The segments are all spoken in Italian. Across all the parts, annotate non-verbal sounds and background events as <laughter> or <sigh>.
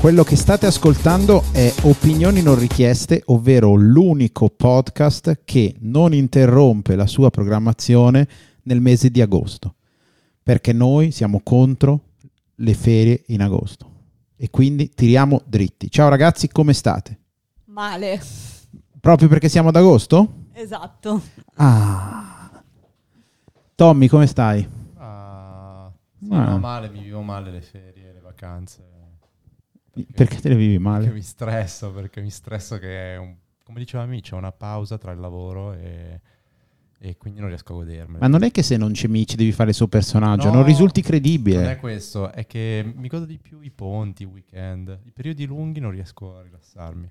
Quello che state ascoltando è Opinioni non richieste, ovvero l'unico podcast che non interrompe la sua programmazione nel mese di agosto, perché noi siamo contro le ferie in agosto e quindi tiriamo dritti. Ciao ragazzi, come state? Male, Proprio perché siamo ad agosto? esatto. Ah. Tommy, come stai? Ah, sì, Ah. male, mi vivo male le ferie, le vacanze. Perché te le vivi Perché male? mi stresso, perché mi stresso che è un, come diceva amici, c'è una pausa tra il lavoro e, e quindi non riesco a godermela. Ma non è che se non c'è Mici devi fare il suo personaggio, No, non risulti Non è credibile. questo, è che mi godo di più i ponti, i weekend. I periodi lunghi non riesco a rilassarmi.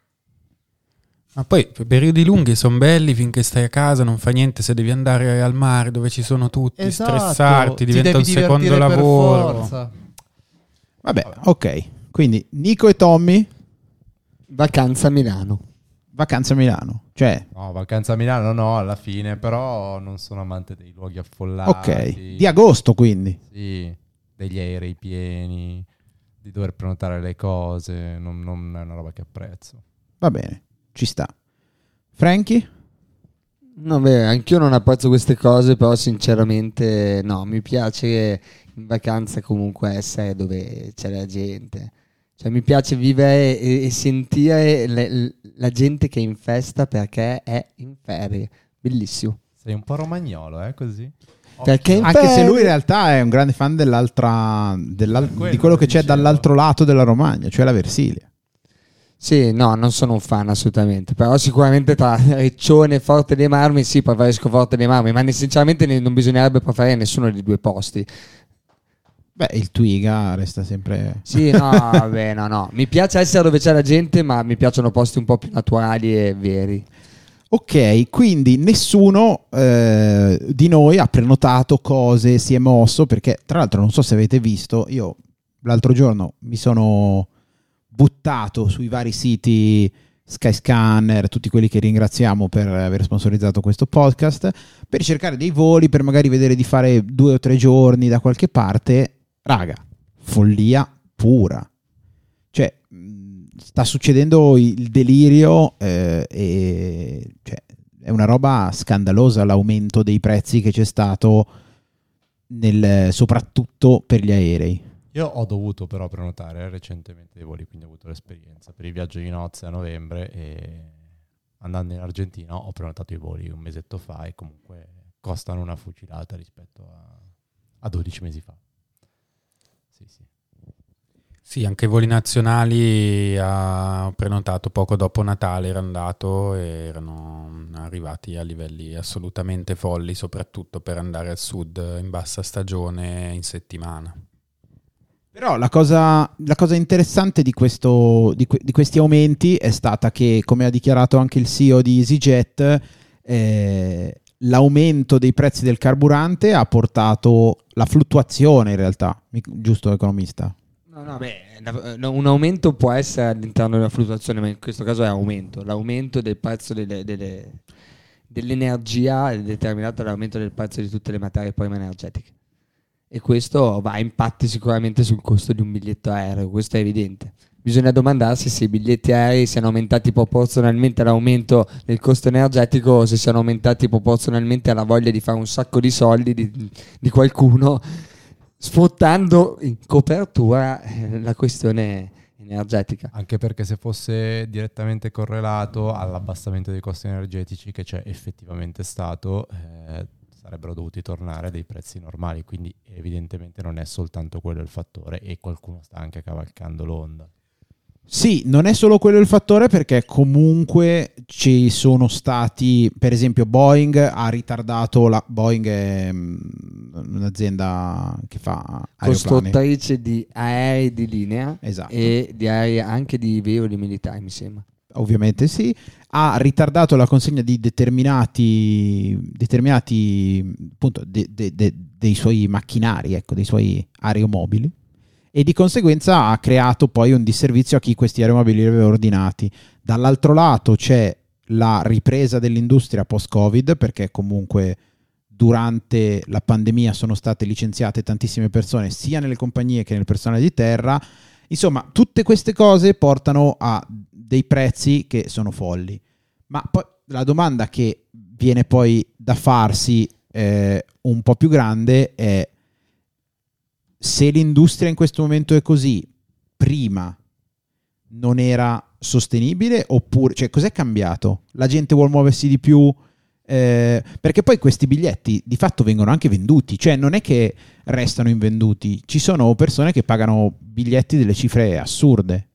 Ma poi per periodi lunghi sono belli finché stai a casa, non fa niente se devi andare al mare dove ci sono tutti, Esatto, stressarti, ti diventa un secondo lavoro. Vabbè. ok. Quindi Nico e Tommy, Vacanza a Milano. vacanza a Milano. Cioè, No, vacanza a Milano no, alla fine, però non sono amante dei luoghi affollati. ok. Di agosto quindi. Sì, degli aerei pieni, di dover prenotare le cose, non, non è una roba che apprezzo. Va bene, ci sta. Frankie? No, beh, anch'io non apprezzo queste cose, però sinceramente no, mi piace in vacanza comunque essere dove c'è la gente. Cioè mi piace vivere e, e sentire le- la gente che è in festa perché è in ferie. Bellissimo. Sei un po' romagnolo, eh, così? Perché in Anche se lui in realtà è un grande fan dell'altra, dell'al- Quello di quello che che c'è dall'altro lato della Romagna, cioè la Versilia. Sì, no, non sono un fan assolutamente, però sicuramente tra Reccione e Forte dei Marmi sì, preferisco Forte dei Marmi, ma ne- sinceramente ne- non bisognerebbe preferire nessuno dei due posti. Beh, il Twiga resta sempre... Sì, no, vabbè, no, no. Mi piace essere dove c'è la gente, ma mi piacciono posti un po' più naturali e veri. Ok, quindi nessuno eh, di noi ha prenotato cose, si è mosso, perché tra l'altro non so se avete visto, io l'altro giorno mi sono buttato sui vari siti Skyscanner, tutti quelli che ringraziamo per aver sponsorizzato questo podcast, per cercare dei voli, per magari vedere di fare due o tre giorni da qualche parte. Raga, follia pura. Cioè, sta succedendo il delirio eh, e cioè, è una roba scandalosa l'aumento dei prezzi che c'è stato nel- soprattutto per gli aerei. Io ho dovuto però prenotare recentemente dei voli, quindi ho avuto l'esperienza per il viaggio di nozze a novembre e andando in Argentina ho prenotato i voli un mesetto fa e comunque costano una fucilata rispetto a, a 12 mesi fa. Sì, sì. Sì, anche i voli nazionali ha prenotato poco dopo Natale, era andato e erano arrivati a livelli assolutamente folli, soprattutto per andare al sud in bassa stagione in settimana. Però la cosa, la cosa interessante di, questo, di, di questi aumenti è stata che, come ha dichiarato anche il CEO di EasyJet, eh, l'aumento dei prezzi del carburante ha portato la fluttuazione in realtà, giusto economista? No, no, beh, un aumento può essere all'interno della fluttuazione, ma in questo caso è aumento. L'aumento del prezzo delle- delle- dell'energia è determinato dall'aumento del prezzo di tutte le materie prime energetiche. E questo va a impatti sicuramente sul costo di un biglietto aereo, questo è evidente. Bisogna domandarsi se i biglietti aerei siano aumentati proporzionalmente all'aumento del costo energetico o se siano aumentati proporzionalmente alla voglia di fare un sacco di soldi di, di qualcuno sfruttando in copertura eh, la questione energetica. Anche perché se fosse direttamente correlato all'abbassamento dei costi energetici che c'è effettivamente stato, eh, sarebbero dovuti tornare a dei prezzi normali, quindi evidentemente non è soltanto quello il fattore e qualcuno sta anche cavalcando l'onda. Sì, non è solo quello il fattore perché comunque ci sono stati, per esempio Boeing ha ritardato, la, Boeing è mm, un'azienda che fa. Costruttrice di aerei di linea Esatto. e di aerei anche di velivoli militari, mi sembra. ovviamente sì, ha ritardato la consegna di determinati, determinati appunto, de- de- de- dei suoi macchinari, ecco, dei suoi aeromobili e di conseguenza ha creato poi un disservizio a chi questi aeromobili li aveva ordinati. Dall'altro lato c'è la ripresa dell'industria post-Covid perché comunque durante la pandemia sono state licenziate tantissime persone sia nelle compagnie che nel personale di terra. Insomma, tutte queste cose portano a dei prezzi che sono folli. Ma poi la domanda che viene poi da farsi eh, un po' più grande è se l'industria in questo momento è così, prima non era sostenibile oppure, cioè cos'è cambiato? La gente vuole muoversi di più? Eh, perché poi questi biglietti di fatto vengono anche venduti, cioè non è che restano invenduti, ci sono persone che pagano biglietti delle cifre assurde.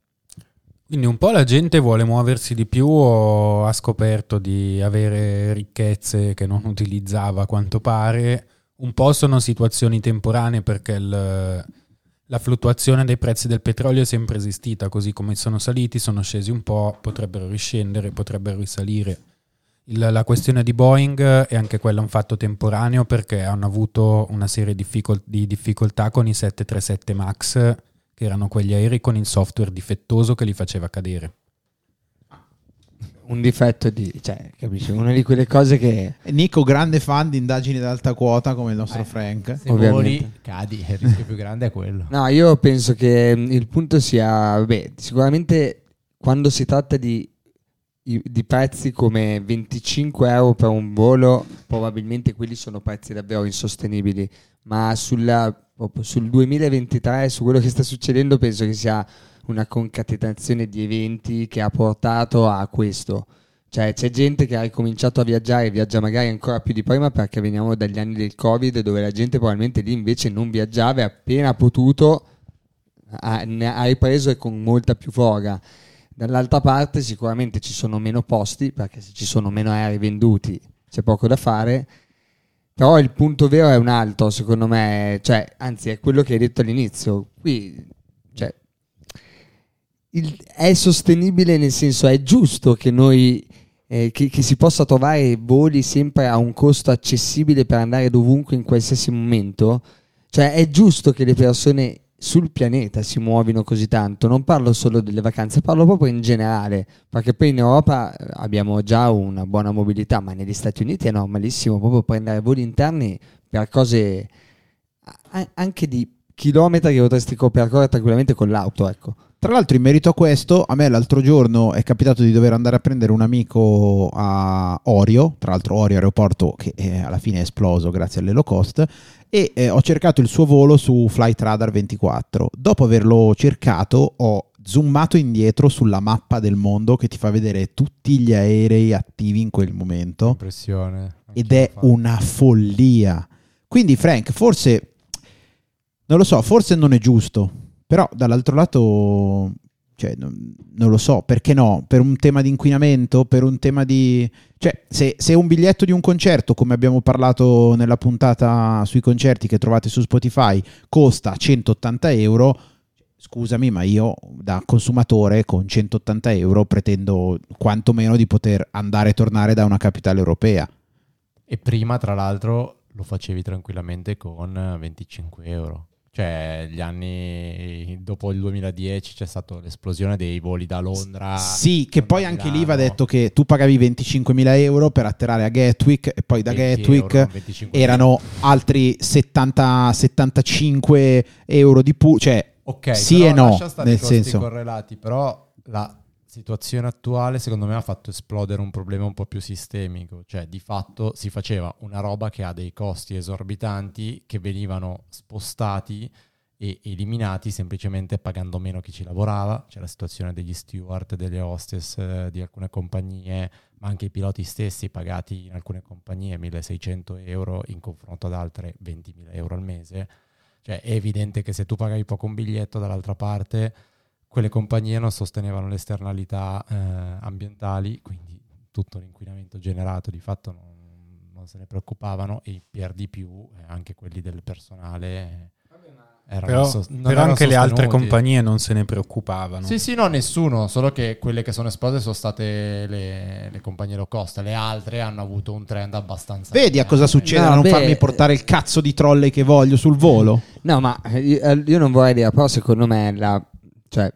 Quindi un po' la gente vuole muoversi di più o ha scoperto di avere ricchezze che non utilizzava a quanto pare, un po' sono situazioni temporanee perché il, la fluttuazione dei prezzi del petrolio è sempre esistita, così come sono saliti, sono scesi un po', potrebbero riscendere, potrebbero risalire. Il, la questione di Boeing è anche quella un fatto temporaneo perché hanno avuto una serie di, di difficoltà con i 737 MAX che erano quegli aerei con il software difettoso che li faceva cadere. Un difetto di, cioè, capisci? Una di quelle cose che. Nico, grande fan di indagini ad alta quota come il nostro eh, Frank. Se voli, cadi, il rischio più grande è quello. No, io penso che il punto sia, beh, sicuramente quando si tratta di, di prezzi come 25 euro per un volo, probabilmente quelli sono prezzi davvero insostenibili, ma sulla sul 2023, su quello che sta succedendo, penso che sia una concatenazione di eventi che ha portato a questo. Cioè c'è gente che ha ricominciato a viaggiare, viaggia magari ancora più di prima perché veniamo dagli anni del Covid dove la gente probabilmente lì invece non viaggiava e appena potuto ha, ha ripreso e con molta più foga. Dall'altra parte sicuramente ci sono meno posti perché se ci sono meno aerei venduti c'è poco da fare però il punto vero è un altro, secondo me, cioè, anzi è quello che hai detto all'inizio. Qui cioè, il, è sostenibile nel senso è giusto che noi eh, che, che, si possa trovare voli sempre a un costo accessibile per andare dovunque in qualsiasi momento. Cioè è giusto che le persone sul pianeta si muovino così tanto. Non parlo solo delle vacanze, parlo proprio in generale, perché poi in Europa eh, abbiamo già una buona mobilità, ma negli Stati Uniti è normalissimo proprio prendere voli interni per cose anche di chilometri che potresti percorrere tranquillamente con l'auto, ecco. Tra l'altro, in merito a questo, a me l'altro giorno è capitato di dover andare a prendere un amico a Orio, tra l'altro Orio aeroporto che eh, alla fine è esploso grazie all'Elo Cost, e eh, ho cercato il suo volo su Flight Radar 24. Dopo averlo cercato ho zoomato indietro sulla mappa del mondo che ti fa vedere tutti gli aerei attivi in quel momento. Impressione. Ed è una follia. Quindi Frank, forse non lo so, forse non è giusto, però dall'altro lato cioè, non, non, lo so, perché no? Per un tema di inquinamento, per un tema di... Cioè, se, se, un biglietto di un concerto, come abbiamo parlato nella puntata sui concerti che trovate su Spotify, costa 180 euro, scusami, ma io da consumatore con 180 euro pretendo quantomeno di poter andare e tornare da una capitale europea. E prima, tra l'altro, lo facevi tranquillamente con 25 euro. Cioè, gli anni dopo il 2010 c'è stata l'esplosione dei voli da Londra. Sì, che poi anche lì va detto che tu pagavi 25.000 euro per atterrare a Gatwick e poi da Gatwick euro, erano altri 70, 75 euro di più. Cioè, ok, sì e no, nel senso. correlati, però la situazione attuale secondo me ha fatto esplodere un problema un po' più sistemico, cioè di fatto si faceva una roba che ha dei costi esorbitanti che venivano spostati e eliminati semplicemente pagando meno chi ci lavorava, c'è la situazione degli steward, delle hostess eh, di alcune compagnie, ma anche i piloti stessi pagati in alcune compagnie 1600 euro in confronto ad altre 20.000 euro al mese, cioè è evidente che se tu pagavi poco un biglietto dall'altra parte quelle compagnie non sostenevano le esternalità eh, ambientali, quindi tutto l'inquinamento generato di fatto non, non se ne preoccupavano e per di più eh, anche quelli del personale erano però, so, però anche le altre compagnie non se ne preoccupavano. Sì, sì, no, nessuno, solo che quelle che sono esplose sono state le, le compagnie low cost, le altre hanno avuto un trend abbastanza... Vedi a cosa succede no, a non beh, farmi portare il cazzo di trolley che voglio sul volo? No, ma io, io non vorrei dire, però secondo me la, cioè,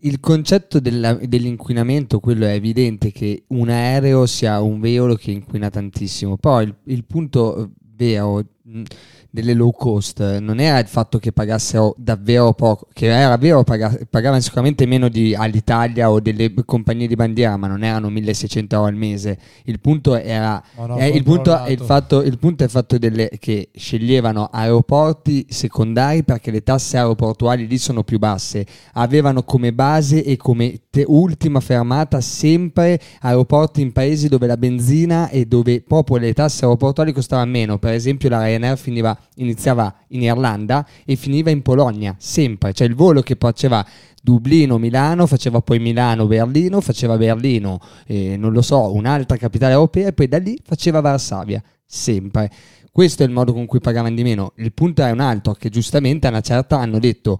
il concetto della- dell'inquinamento, quello è evidente che un aereo sia un veicolo che inquina tantissimo. Poi il, il punto eh, vero mh, delle low cost non era il fatto che pagassero davvero poco, che era vero, paga- pagavano sicuramente meno di Alitalia o delle compagnie di bandiera, ma non erano 1600 euro al mese. Il punto era no, eh, il, punto è il, fatto, il punto è il fatto delle, che sceglievano aeroporti secondari perché le tasse aeroportuali lì sono più basse. Avevano come base e come te- ultima fermata sempre aeroporti in paesi dove la benzina e dove proprio le tasse aeroportuali costavano meno. Per esempio la Ryanair finiva, iniziava in Irlanda e finiva in Polonia, sempre. Cioè il volo che faceva Dublino-Milano, faceva poi Milano-Berlino, faceva Berlino, eh, non lo so, un'altra capitale europea e poi da lì faceva Varsavia, sempre. Questo è il modo con cui pagavano di meno. Il punto è un altro, che giustamente a una certa hanno detto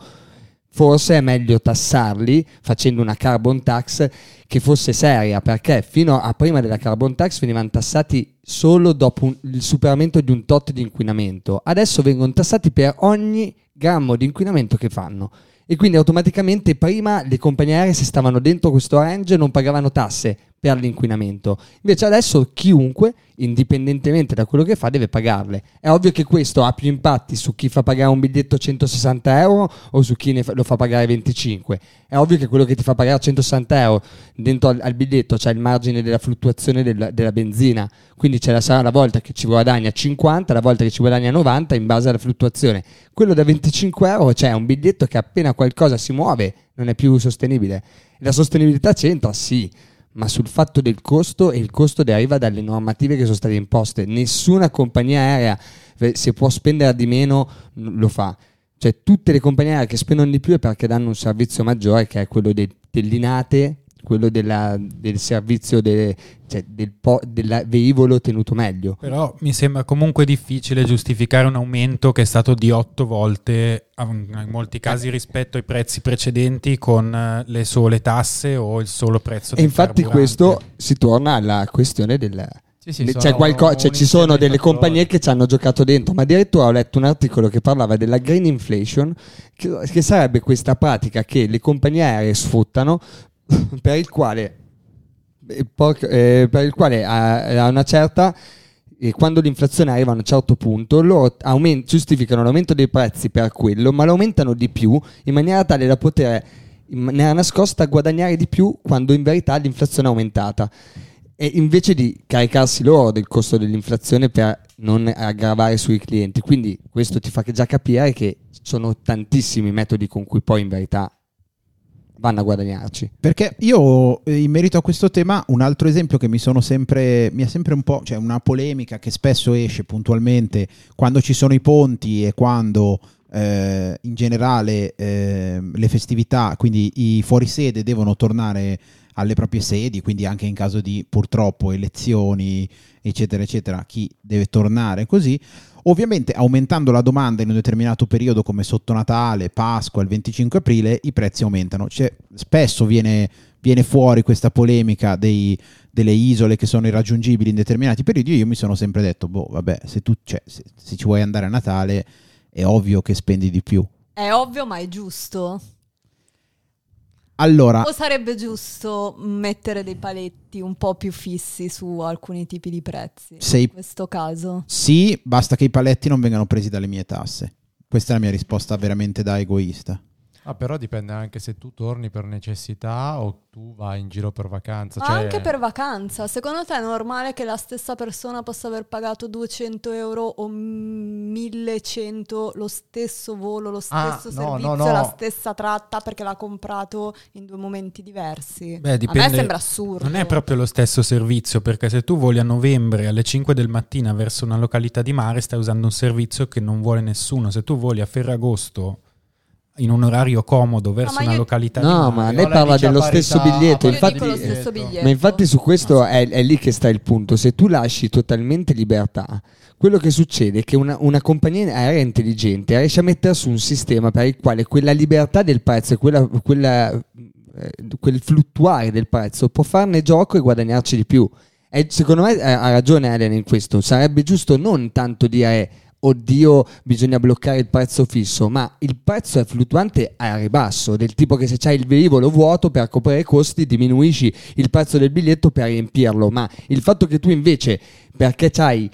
forse è meglio tassarli facendo una carbon tax che fosse seria, perché fino a prima della carbon tax venivano tassati solo dopo un- il superamento di un tot di inquinamento. Adesso vengono tassati per ogni grammo di inquinamento che fanno. E quindi automaticamente prima le compagnie aeree se stavano dentro questo range non pagavano tasse per l'inquinamento. Invece adesso chiunque, indipendentemente da quello che fa, deve pagarle. È ovvio che questo ha più impatti su chi fa pagare un biglietto 160 euro o su chi fa- lo fa pagare 25. È ovvio che quello che ti fa pagare 160 euro dentro al, al biglietto c'è il margine della fluttuazione del- della benzina. Quindi ce la sarà la volta che ci guadagna 50, la volta che ci guadagna 90 in base alla fluttuazione. Quello da 25 euro, cioè un biglietto che appena qualcosa si muove non è più sostenibile. La sostenibilità c'entra, sì, ma sul fatto del costo e il costo deriva dalle normative che sono state imposte. Nessuna compagnia aerea, eh, se può spendere di meno, lo fa. Cioè tutte le compagnie aeree che spendono di più è perché danno un servizio maggiore che è quello de- dell'inate, quello della- del servizio de- cioè del, po- del velivolo tenuto meglio. Però mi sembra comunque difficile giustificare un aumento che è stato di otto volte a- in molti casi rispetto ai prezzi precedenti con eh, le sole tasse o il solo prezzo E infatti questo si torna alla questione del... Sì, sì, c'è qualco- cioè, ci sono delle compagnie che ci hanno giocato dentro, ma addirittura ho letto un articolo che parlava della green inflation, che, che sarebbe questa pratica che le compagnie aeree sfruttano <laughs> per il quale, eh, eh, per il quale a, una certa e quando l'inflazione arriva a un certo punto, loro aumen- giustificano l'aumento dei prezzi per quello, ma lo aumentano di più in maniera tale da poter in maniera nascosta guadagnare di più quando in verità l'inflazione è aumentata. E invece di caricarsi loro del costo dell'inflazione per non aggravare sui clienti. Quindi questo ti fa già capire che sono tantissimi metodi con cui poi in verità vanno a guadagnarci. Perché io eh, in merito a questo tema, un altro esempio che mi sono sempre, mi ha sempre un po', cioè una polemica che spesso esce puntualmente quando ci sono i ponti e quando eh, in generale eh, le festività, quindi i fuorisede devono tornare alle proprie sedi, quindi anche in caso di purtroppo elezioni, eccetera, eccetera, chi deve tornare così. Ovviamente aumentando la domanda in un determinato periodo come sotto Natale, Pasqua, il 25 aprile, i prezzi aumentano. Cioè, spesso viene, viene fuori questa polemica dei- delle isole che sono irraggiungibili in determinati periodi. Io mi sono sempre detto, boh, vabbè, se tu cioè, se, se ci vuoi andare a Natale è ovvio che spendi di più. È ovvio, ma è giusto. Allora, O sarebbe giusto mettere dei paletti un po' più fissi su alcuni tipi di prezzi? Sei- In questo caso. sì, basta che i paletti non vengano presi dalle mie tasse. Questa è la mia risposta veramente da egoista. Ah, però dipende anche se tu torni per necessità o tu vai in giro per vacanza. Ma cioè- anche per vacanza, secondo te è normale che la stessa persona possa aver pagato 200 euro o 1100 lo stesso volo, lo Ah, stesso no, servizio, no, no. la stessa tratta perché l'ha comprato in due momenti diversi? Beh, A dipende- me sembra assurdo. Non è proprio lo stesso servizio, perché se tu voli a novembre alle 5 del mattino verso una località di mare, stai usando un servizio che non vuole nessuno. Se tu voli a Ferragosto in un orario comodo verso ma una io- località di No, ma no, lei parla dello stesso biglietto. Infatti, dico lo stesso biglietto. biglietto. Ma infatti su questo è, è lì che sta il punto. Se tu lasci totalmente libertà, quello che succede è che una, una compagnia aerea intelligente riesce a mettere su un sistema per il quale quella libertà del prezzo e quella, quella, eh, quel fluttuare del prezzo può farne gioco e guadagnarci di più. E secondo me eh, ha ragione Elena in questo. Sarebbe giusto non tanto dire oddio bisogna bloccare il prezzo fisso, ma il prezzo è fluttuante a ribasso, del tipo che se c'hai il velivolo vuoto per coprire i costi diminuisci il prezzo del biglietto per riempirlo, ma il fatto che tu invece, perché c'hai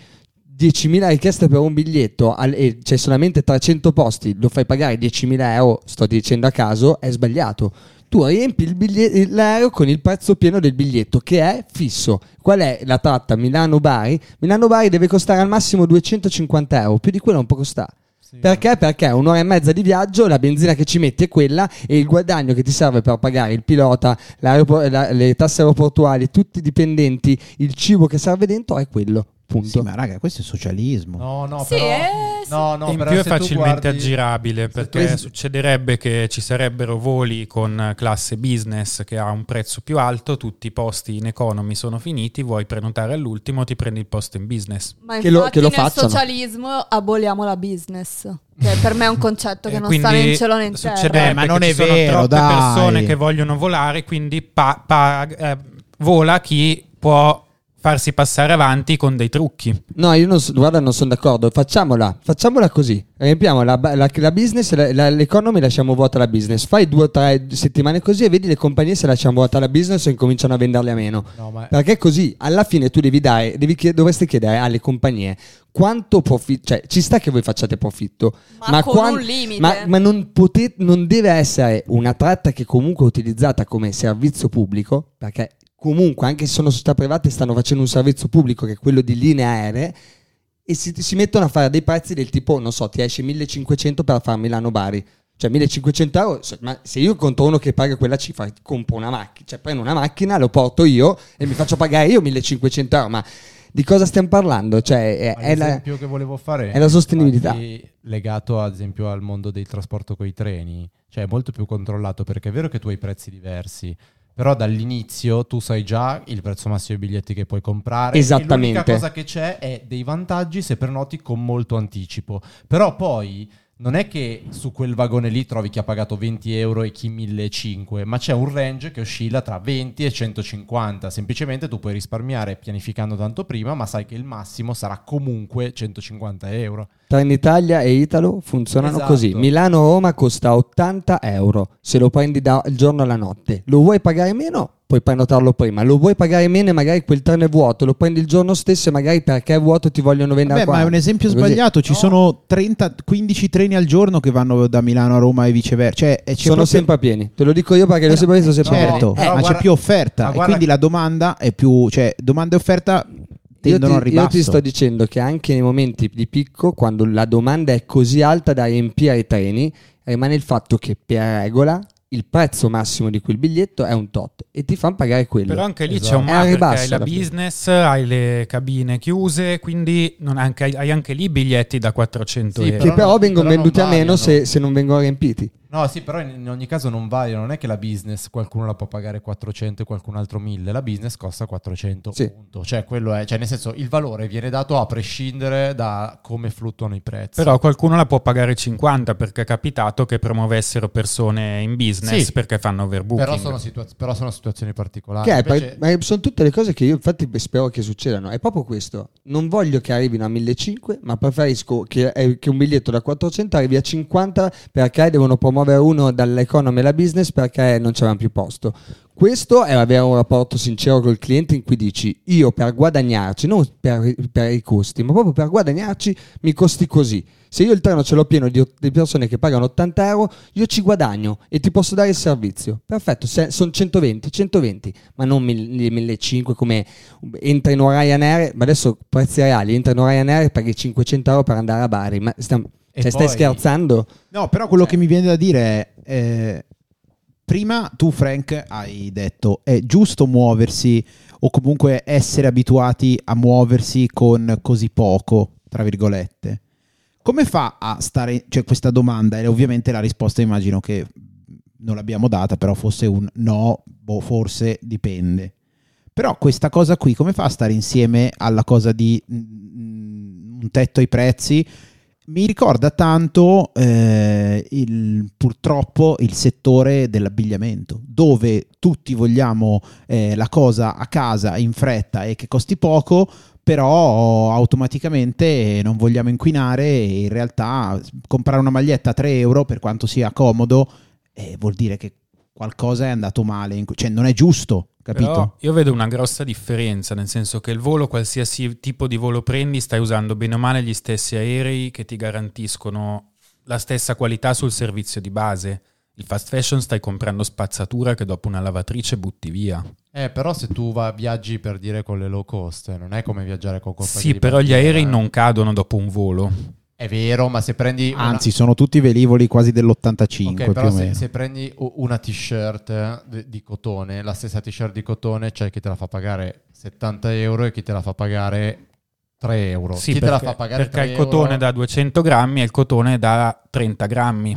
10.000 richieste per un biglietto e c'è solamente 300 posti, lo fai pagare 10.000 euro, sto dicendo a caso, è sbagliato. Tu riempi il biglietto, l'aereo con il prezzo pieno del biglietto che è fisso. Qual è la tratta Milano-Bari? Milano-Bari deve costare al massimo 250 euro, più di quello non può costare. Perché? Perché un'ora e mezza di viaggio, la benzina che ci metti è quella e il guadagno che ti serve per pagare il pilota, la, le tasse aeroportuali, tutti i dipendenti, il cibo che serve dentro è quello. Punto. Sì, ma raga, questo è socialismo. No, no, Sì, però... eh, sì. No, no, in però più è facilmente guardi- aggirabile perché tu- succederebbe che ci sarebbero voli con classe business che ha un prezzo più alto, tutti i posti in economy sono finiti, vuoi prenotare all'ultimo, ti prendi il posto in business. Ma Che lo- infatti che lo nel facciano. socialismo aboliamo la business, che per me è un concetto <laughs> che E non sta né in cielo né in terra. Eh, ma non è ci sono vero, troppe dai. persone che vogliono volare, quindi pa- pa- eh, vola chi può farsi passare avanti con dei trucchi. No, io non guarda, non sono d'accordo. Facciamola, facciamola così. Riempiamo la, la- la business, la- la- l'economy lasciamo vuota la business. Fai due o tre settimane così e vedi le compagnie se lasciamo vuota la business o incominciano a venderle a meno. No, ma Perché così alla fine tu devi dare, devi chied- dovresti chiedere alle compagnie quanto profitto, cioè ci sta che voi facciate profitto, Ma con quan- un limite. ma, ma non, pote- non deve essere una tratta che comunque è utilizzata come servizio pubblico, perché comunque anche se sono società private stanno facendo un servizio pubblico che è quello di linee aeree e si, si mettono a fare dei prezzi del tipo, non so, ti esce 1500 per fare Milano-Bari. Cioè 1500 euro, ma se io conto uno che paga quella cifra, compro una macchina, cioè prendo una macchina, lo porto io e mi faccio pagare io 1500 euro, ma di cosa stiamo parlando? Cioè è, l'esempio che volevo fare è la sostenibilità. legato ad esempio al mondo del trasporto con i treni, cioè è molto più controllato perché è vero che tu hai prezzi diversi, però dall'inizio tu sai già il prezzo massimo dei biglietti che puoi comprare. Esattamente. E l'unica cosa che c'è è dei vantaggi se prenoti con molto anticipo. Però poi non è che su quel vagone lì trovi chi ha pagato 20 euro e chi 1500, ma c'è un range che oscilla tra 20 e 150. Semplicemente tu puoi risparmiare pianificando tanto prima, ma sai che il massimo sarà comunque 150 euro. Trenitalia e Italo funzionano Esatto. così. Milano-Roma costa 80 euro se lo prendi dal giorno alla notte. Lo vuoi pagare meno? Puoi prenotarlo prima. Lo vuoi pagare meno e magari quel treno è vuoto. Lo prendi il giorno stesso e magari perché è vuoto ti vogliono vendere Vabbè, qua. ma è un esempio Così. sbagliato. Ci No. sono 30, 15 treni al giorno che vanno da Milano a Roma e viceversa. Cioè, e c'è Sono proprio- sempre pieni. Te lo dico io perché lo sempre visto sempre Certo. Però ma c'è guarda- più offerta e quindi la domanda è più, cioè domanda e offerta Io ti, io ti sto dicendo che anche nei momenti di picco, quando la domanda è così alta da riempire i treni, rimane il fatto che per regola il prezzo massimo di quel biglietto è un tot e ti fanno pagare quello. Però anche lì Esatto. c'è un ma perché hai la alla fine. business, hai le cabine chiuse, quindi non anche- hai anche lì biglietti da 400 Sì, euro. che però vengono venduti a meno se, se non vengono riempiti. No, sì, però in, ogni caso non variano. Non è che la business qualcuno la può pagare 400 e qualcun altro 1000. La business costa 400. Sì. Punto. Cioè, quello è, cioè, nel senso, il valore viene dato a prescindere da come fluttuano i prezzi. Però qualcuno la può pagare 50 perché è capitato che promuovessero persone in business Sì. perché fanno overbooking. Però sono, situa- però sono situazioni particolari. Che è, Invece- ma sono tutte le cose che io infatti spero che succedano. È proprio questo. Non voglio che arrivino a 1500, ma preferisco che, eh, che un biglietto da 400 arrivi a 50 perché devono promuovere uno dall'economy alla business perché non c'era più posto. Questo è avere un rapporto sincero col cliente in cui dici io per guadagnarci, non per, per i costi, ma proprio per guadagnarci mi costi così. Se io il treno ce l'ho pieno di, di persone che pagano 80 euro, io ci guadagno e ti posso dare il servizio. Perfetto, se- sono 120, 120, ma non 1500 come entra in Ryanair, ma adesso prezzi reali, entra in Ryanair e paghi 500 euro per andare a Bari, ma stiamo- E cioè, stai poi- scherzando? No, però quello Cioè- che mi viene da dire è... eh, prima tu, Frank, hai detto è giusto muoversi o comunque essere abituati a muoversi con così poco, tra virgolette. Come fa a stare... Cioè questa domanda, e ovviamente la risposta immagino che non l'abbiamo data, però fosse un no, boh, forse dipende. Però questa cosa qui, come fa a stare insieme alla cosa di mm, un tetto ai prezzi? Mi ricorda tanto eh, il- purtroppo il settore dell'abbigliamento, dove tutti vogliamo eh, la cosa a casa in fretta e che costi poco, però automaticamente non vogliamo inquinare e in realtà comprare una maglietta a 3 euro per quanto sia comodo eh, vuol dire che qualcosa è andato male, cioè non è giusto, capito? Però io vedo una grossa differenza, nel senso che il volo, qualsiasi tipo di volo prendi, stai usando bene o male gli stessi aerei che ti garantiscono la stessa qualità sul servizio di base. Il fast fashion stai comprando spazzatura che dopo una lavatrice butti via. Eh, però se tu va, viaggi per dire con le low cost, non è come viaggiare con compagnie Sì, di però gli aerei non cadono dopo un volo. È vero, ma se prendi... una- Anzi, sono tutti velivoli quasi dell'85 Ok, più però o se, meno. se prendi una t-shirt eh, di- cotone, la stessa t-shirt di cotone, c'è chi te la fa pagare 70 euro e chi te la fa pagare 3 euro. Sì, chi perché, te la fa pagare perché 3 il cotone euro, da 200 grammi e il cotone da 30 grammi.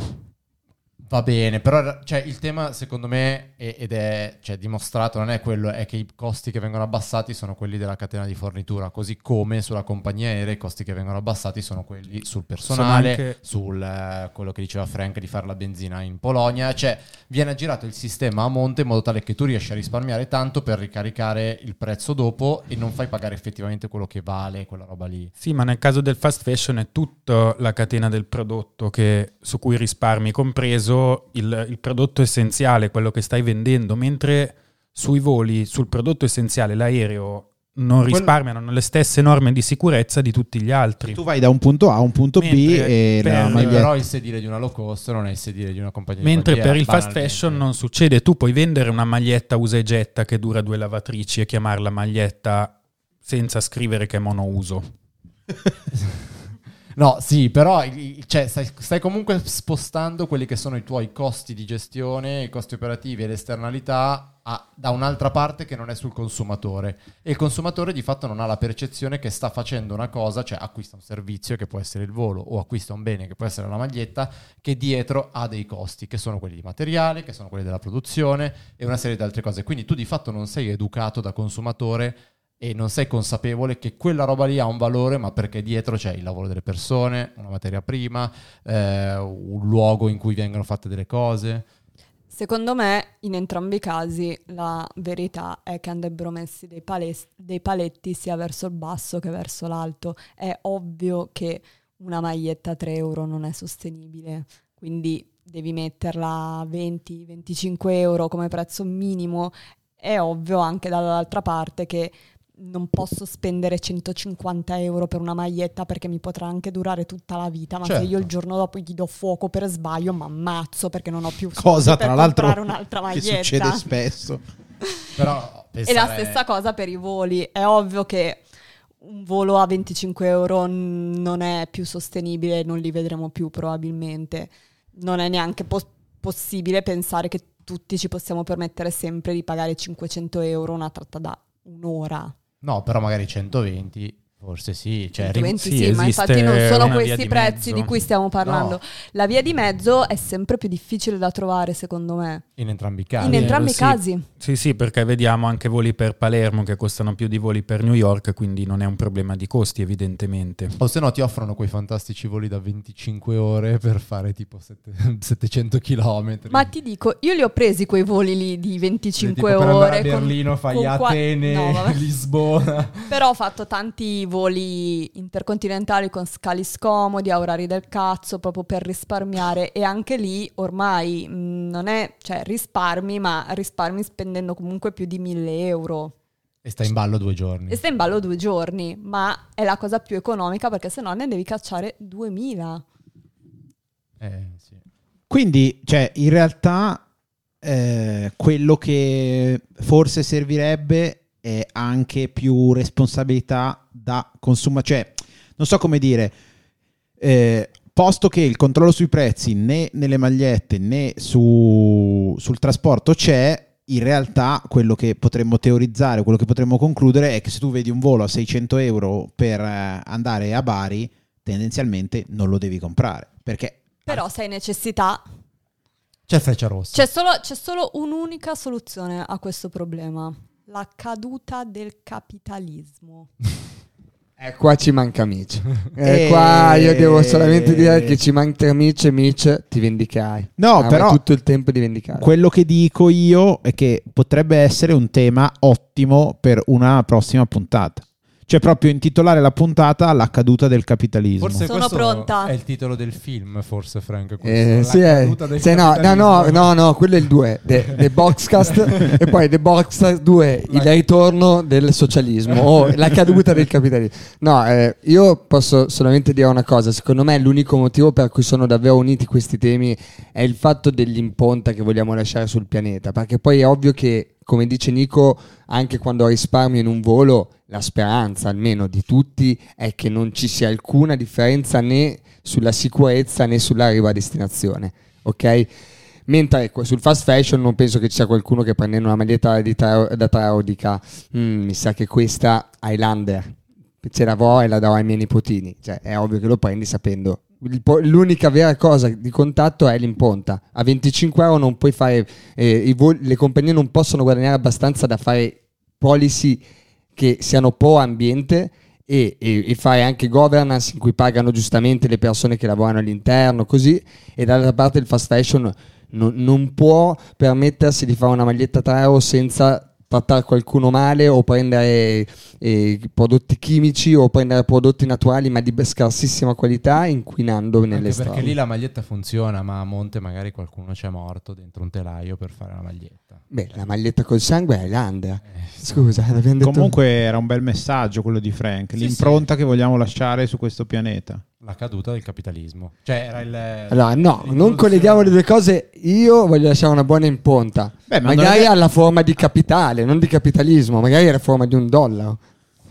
Va bene, però cioè, il tema secondo me, è- ed è cioè, dimostrato, non è quello, è che i costi che vengono abbassati sono quelli della catena di fornitura, così come sulla compagnia aerea i costi che vengono abbassati sono quelli sul personale, anche- sul eh, quello che diceva Frank di fare la benzina in Polonia, cioè viene girato il sistema a monte in modo tale che tu riesci a risparmiare tanto per ricaricare il prezzo dopo e non fai pagare effettivamente quello che vale quella roba lì. Sì, ma nel caso del fast fashion è tutta la catena del prodotto che- su cui risparmi, compreso il, il prodotto essenziale, quello che stai vendendo, mentre sui voli, sul prodotto essenziale, l'aereo non risparmiano le stesse norme di sicurezza di tutti gli altri. Tu vai da un punto A a un punto B Mentre e per- Eh, maglietta... però il sedile di una low cost non è il sedile di una compagnia Mentre di per bandiera, il fast fashion non succede, tu puoi vendere una maglietta usa e getta che dura due lavatrici e chiamarla maglietta senza scrivere che è monouso. <laughs> No, sì, però cioè, stai, stai comunque spostando quelli che sono i tuoi costi di gestione, i costi operativi e le esternalità a- da un'altra parte che non è sul consumatore. E il consumatore di fatto non ha la percezione che sta facendo una cosa, cioè acquista un servizio che può essere il volo o acquista un bene che può essere la maglietta, che dietro ha dei costi, che sono quelli di materiale, che sono quelli della produzione e una serie di altre cose. Quindi tu di fatto non sei educato da consumatore e non sei consapevole che quella roba lì ha un valore, ma perché dietro c'è il lavoro delle persone, una materia prima, eh, un luogo in cui vengono fatte delle cose. Secondo me, in entrambi i casi, la verità è che andrebbero messi dei, pales- dei paletti sia verso il basso che verso l'alto. È ovvio che una maglietta a 3 euro non è sostenibile, quindi devi metterla a 20-25 euro come prezzo minimo. È ovvio anche dall'altra parte che non posso spendere 150 euro per una maglietta perché mi potrà anche durare tutta la vita, ma se Certo. io il giorno dopo gli do fuoco per sbaglio, mi ammazzo perché non ho più Cosa per comprare un'altra che maglietta. succede spesso. <laughs> Però E la pensare- stessa cosa per i voli. È ovvio che un volo a 25 euro non è più sostenibile, non li vedremo più probabilmente. Non è neanche pos- possibile pensare che tutti ci possiamo permettere sempre di pagare 500 euro una tratta da un'ora. No, però magari 120, forse sì. Cioè, ri- 120 sì, sì, ma infatti non sono questi di prezzi mezzo. di cui stiamo parlando. No. La via di mezzo è sempre più difficile da trovare, secondo me. in entrambi i casi. In entrambi i sì. casi. Sì, sì, perché vediamo anche voli per Palermo che costano più di voli per New York, quindi non è un problema di costi evidentemente. O se no ti offrono quei fantastici voli da 25 ore per fare tipo sette- <laughs> 700 km. Ma ti dico, io li ho presi quei voli lì di 25 per andare ore. a con- Berlino, fai con qua- Atene, No, vabbè. Lisbona. Però ho fatto tanti voli intercontinentali con scali scomodi, a orari del cazzo, proprio per risparmiare. E anche lì ormai mh, non è, cioè risparmi, ma risparmi spendendo comunque più di 1000 euro. E sta in ballo due giorni. E stai in ballo due giorni, ma è la cosa più economica perché se no ne devi cacciare 2000. Eh, sì. Quindi, cioè, in realtà eh, quello che forse servirebbe è anche più responsabilità da consumatore. Cioè, non so come dire, eh, posto che il controllo sui prezzi né nelle magliette né su- sul trasporto c'è, in realtà quello che potremmo teorizzare, quello che potremmo concludere è che se tu vedi un volo a 600 euro per eh, andare a Bari, tendenzialmente non lo devi comprare. Perché Però se hai necessità, C'è Freccia Rossa. C'è solo, c'è solo un'unica soluzione a questo problema. La caduta del capitalismo. <laughs> Eh, qua ci manca Mitch. Eh, Eh, qua io devo solamente dire che ci manca Mitch e Mitch ti vendicherai. No, Avrai però- tutto il tempo di vendicare. Quello che dico io è che potrebbe essere un tema ottimo per una prossima puntata. Cioè proprio intitolare la puntata La caduta del capitalismo. Forse Sono questo pronta. è il titolo del film, forse Frank. Eh, La sì, eh. caduta del Sì, no, no, no, no, no, quello è il 2, The, The Boxcast <laughs> e poi The Boxcast 2, il ritorno del socialismo o la caduta del capitalismo. No, eh, io posso solamente dire una cosa, secondo me l'unico motivo per cui sono davvero uniti questi temi è il fatto dell'impronta che vogliamo lasciare sul pianeta, perché poi è ovvio che, come dice Nico, anche quando risparmio in un volo, la speranza almeno di tutti è che non ci sia alcuna differenza né sulla sicurezza né sull'arrivo a destinazione, ok? Mentre ecco, sul fast fashion non penso che ci sia qualcuno che prendendo una maglietta da 3 euro dica "Mm, mi sa che questa Highlander ce l'avrò e la darò ai miei nipotini. Cioè, è ovvio che lo prendi sapendo. L'unica vera cosa di contatto è l'impronta. A 25 euro non puoi fare. eh, vol- le compagnie non possono guadagnare abbastanza da fare policy che siano pro ambiente e, e- e fare anche governance in cui pagano giustamente le persone che lavorano all'interno, così. E dall'altra parte il fast fashion non, non può permettersi di fare una maglietta a 3 euro senza trattare qualcuno male o prendere eh, prodotti chimici o prendere prodotti naturali ma di scarsissima qualità inquinando nelle Anche strade. perché lì la maglietta funziona, ma a monte magari qualcuno c'è morto dentro un telaio per fare la maglietta. Beh, la maglietta col sangue è Highlander. Eh, Scusa, l'abbiamo detto. Comunque era un bel messaggio quello di Frank, Sì, l'impronta che vogliamo lasciare su questo pianeta. La caduta del capitalismo. Cioè era il... Allora, no, non colleghiamo le due cose. Io voglio lasciare una buona impronta. Beh, ma magari non è- alla forma di capitale, non di capitalismo, magari alla forma di un dollaro.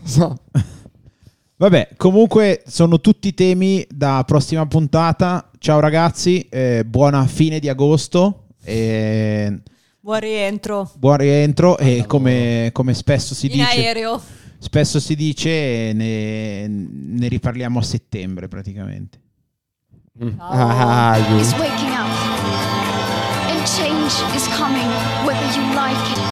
So. <laughs> Vabbè, comunque sono tutti temi da prossima puntata. Ciao ragazzi, eh, buona fine di agosto. e Buon rientro. buon rientro e come, come spesso si In dice, aereo. Spesso si dice ne, ne riparliamo a settembre praticamente. Mm. Ciao. Ah, is you. waking up. And change is coming, whether you like it